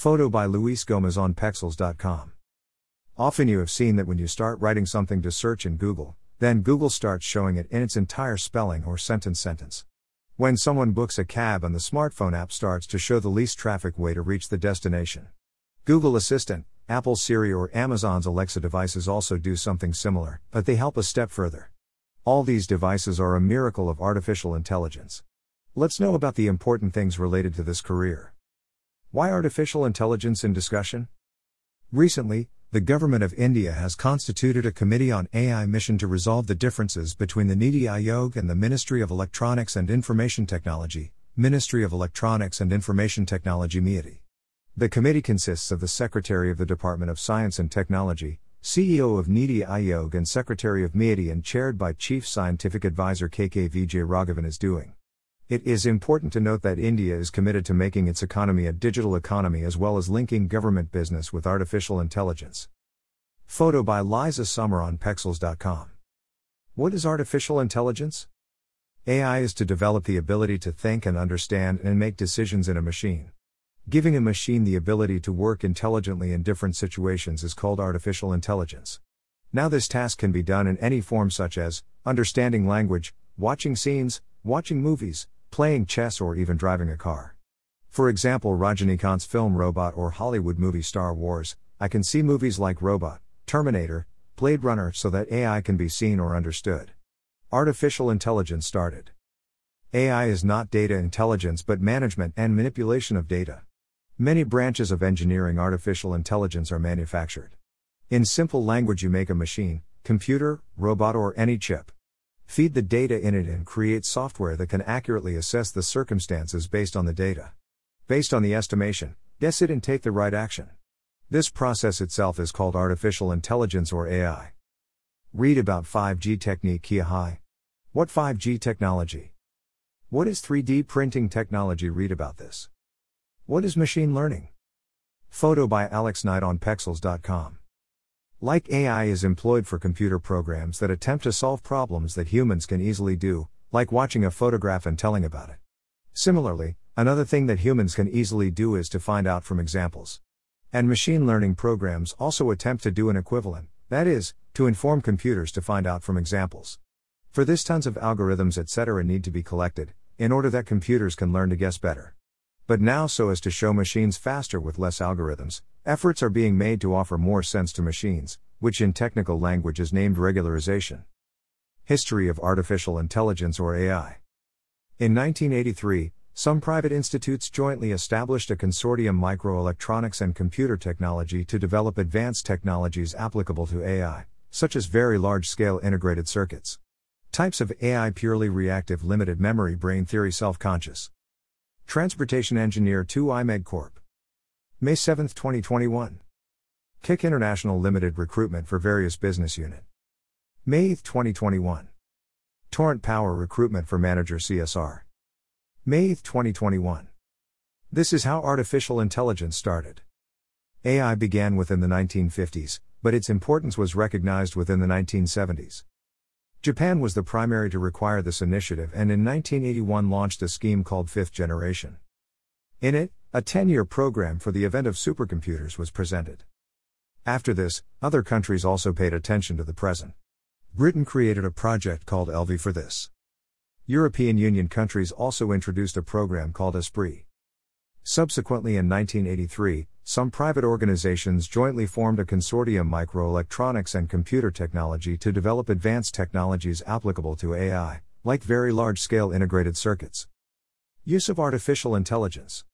Photo by Luis Gomez on Pexels.com. Often you have seen that when you start writing something to search in Google, then Google starts showing it in its entire spelling or sentence sentence. When someone books a cab and the smartphone app starts to show the least traffic way to reach the destination. Google Assistant, Apple Siri, or Amazon's Alexa devices also do something similar, but they help a step further. All these devices are a miracle of artificial intelligence. Let's know about the important things related to this career. Why artificial intelligence in discussion? Recently, the government of India has constituted a committee on AI mission to resolve the differences between the NITI Aayog and the Ministry of Electronics and Information Technology, Ministry of Electronics and Information Technology MeitY. The committee consists of the Secretary of the Department of Science and Technology, CEO of NITI Aayog and Secretary of MeitY and chaired by Chief Scientific Advisor KK Vijay Raghavan is doing. It is important to note that India is committed to making its economy a digital economy as well as linking government business with artificial intelligence. Photo by Liza Summer on Pexels.com. What is artificial intelligence? AI is to develop the ability to think and understand and make decisions in a machine. Giving a machine the ability to work intelligently in different situations is called artificial intelligence. Now, this task can be done in any form, such as understanding language, watching scenes, watching movies, playing chess, or even driving a car. For example, Rajinikanth's film Robot or Hollywood movie Star Wars, I can see movies like Robot, Terminator, Blade Runner so that AI can be seen or understood. Artificial intelligence started. AI is not data intelligence but management and manipulation of data. Many branches of engineering artificial intelligence are manufactured. In simple language, you make a machine, computer, robot, or any chip. Feed the data in it and create software that can accurately assess the circumstances based on the data. Based on the estimation, guess it and take the right action. This process itself is called artificial intelligence or AI. Read about 5G technique Kia High. What 5G technology? What is 3D printing technology? Read about this. What is machine learning? Photo by Alex Knight on Pexels.com. Like AI is employed for computer programs that attempt to solve problems that humans can easily do, like watching a photograph and telling about it. Similarly, another thing that humans can easily do is to find out from examples. And machine learning programs also attempt to do an equivalent, that is, to inform computers to find out from examples. For this, tons of algorithms, etc., need to be collected, in order that computers can learn to guess better. But now, so as to show machines faster with less algorithms, efforts are being made to offer more sense to machines, which in technical language is named regularization. History of Artificial Intelligence or AI. In 1983, some private institutes jointly established a consortium microelectronics and computer technology to develop advanced technologies applicable to AI, such as very large scale integrated circuits. Types of AI purely reactive limited memory brain theory self conscious. Transportation Engineer 2 IMEG Corp. May 7, 2021. Kick International Limited Recruitment for Various Business Unit. May 8, 2021. Torrent Power Recruitment for Manager CSR. May 8, 2021. This is how artificial intelligence started. AI began within the 1950s, but its importance was recognized within the 1970s. Japan was the primary to require this initiative and in 1981 launched a scheme called Fifth Generation. In it, a 10 year program for the event of supercomputers was presented. After this, other countries also paid attention to the present. Britain created a project called Alvey for this. European Union countries also introduced a program called Esprit. Subsequently, in 1983, some private organizations jointly formed a consortium microelectronics and computer technology to develop advanced technologies applicable to AI, like very large scale integrated circuits. Use of artificial intelligence.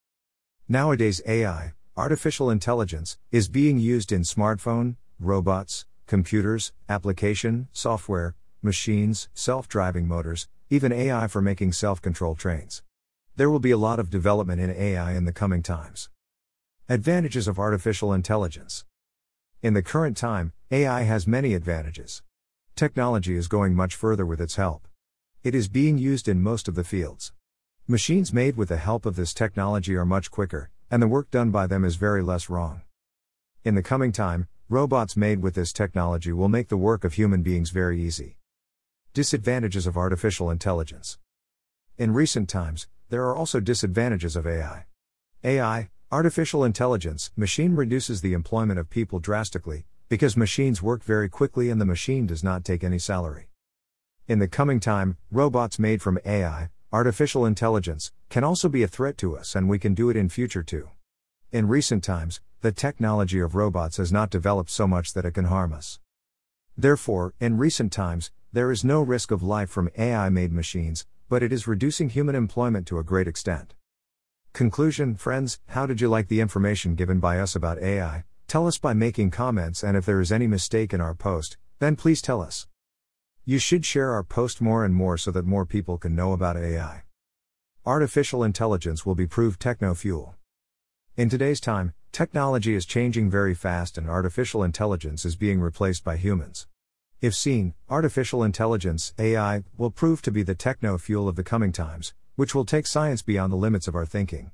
Nowadays, AI, artificial intelligence, is being used in smartphone, robots, computers, application, software, machines, self driving motors, even AI for making self control trains. There will be a lot of development in AI in the coming times. Advantages of artificial intelligence. In the current time, AI has many advantages. Technology is going much further with its help. It is being used in most of the fields. Machines made with the help of this technology are much quicker, and the work done by them is very less wrong. In the coming time, robots made with this technology will make the work of human beings very easy. Disadvantages of artificial intelligence. In recent times, there are also disadvantages of AI. AI, Artificial intelligence, machine reduces the employment of people drastically, because machines work very quickly and the machine does not take any salary. In the coming time, robots made from AI, artificial intelligence, can also be a threat to us and we can do it in future too. In recent times, the technology of robots has not developed so much that it can harm us. Therefore, in recent times, there is no risk of life from AI made machines, but it is reducing human employment to a great extent. Conclusion Friends, how did you like the information given by us about AI? Tell us by making comments, and if there is any mistake in our post, then please tell us. You should share our post more and more so that more people can know about AI. Artificial intelligence will be proved techno fuel. In today's time, technology is changing very fast and artificial intelligence is being replaced by humans. If seen, artificial intelligence, AI, will prove to be the techno fuel of the coming times, which will take science beyond the limits of our thinking.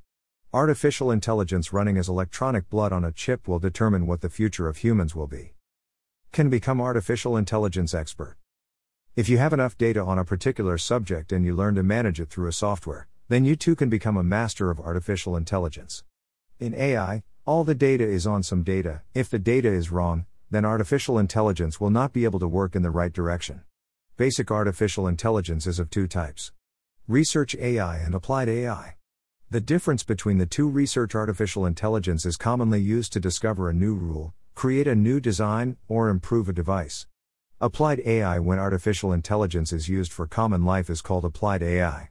Artificial intelligence running as electronic blood on a chip will determine what the future of humans will be. Can become artificial intelligence expert. If you have enough data on a particular subject and you learn to manage it through a software, then you too can become a master of artificial intelligence. In AI, all the data is on some data. If the data is wrong, then artificial intelligence will not be able to work in the right direction. Basic artificial intelligence is of two types Research AI and Applied AI. The difference between the two research artificial intelligence is commonly used to discover a new rule, create a new design, or improve a device. Applied AI when artificial intelligence is used for common life is called applied AI.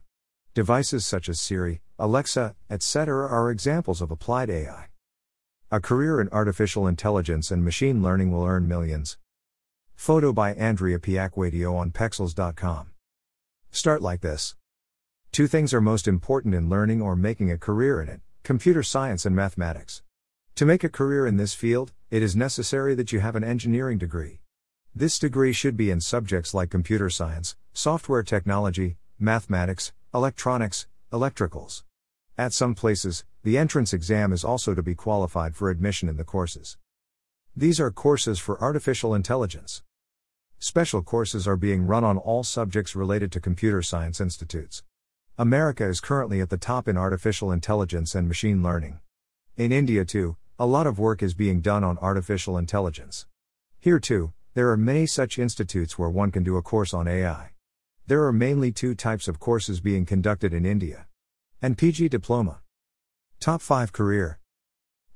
Devices such as Siri, Alexa, etc. are examples of applied AI. A career in artificial intelligence and machine learning will earn millions. Photo by Andrea Piacquadio on Pexels.com. Start like this. Two things are most important in learning or making a career in it computer science and mathematics. To make a career in this field, it is necessary that you have an engineering degree. This degree should be in subjects like computer science, software technology, mathematics, electronics, electricals. At some places, the entrance exam is also to be qualified for admission in the courses. These are courses for artificial intelligence. Special courses are being run on all subjects related to computer science institutes. America is currently at the top in artificial intelligence and machine learning. In India, too, a lot of work is being done on artificial intelligence. Here, too, there are many such institutes where one can do a course on AI. There are mainly two types of courses being conducted in India and PG diploma. Top 5 career.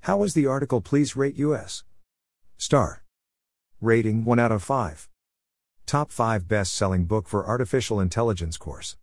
How was the article? Please rate US. Star. Rating 1 out of 5. Top 5 best selling book for artificial intelligence course.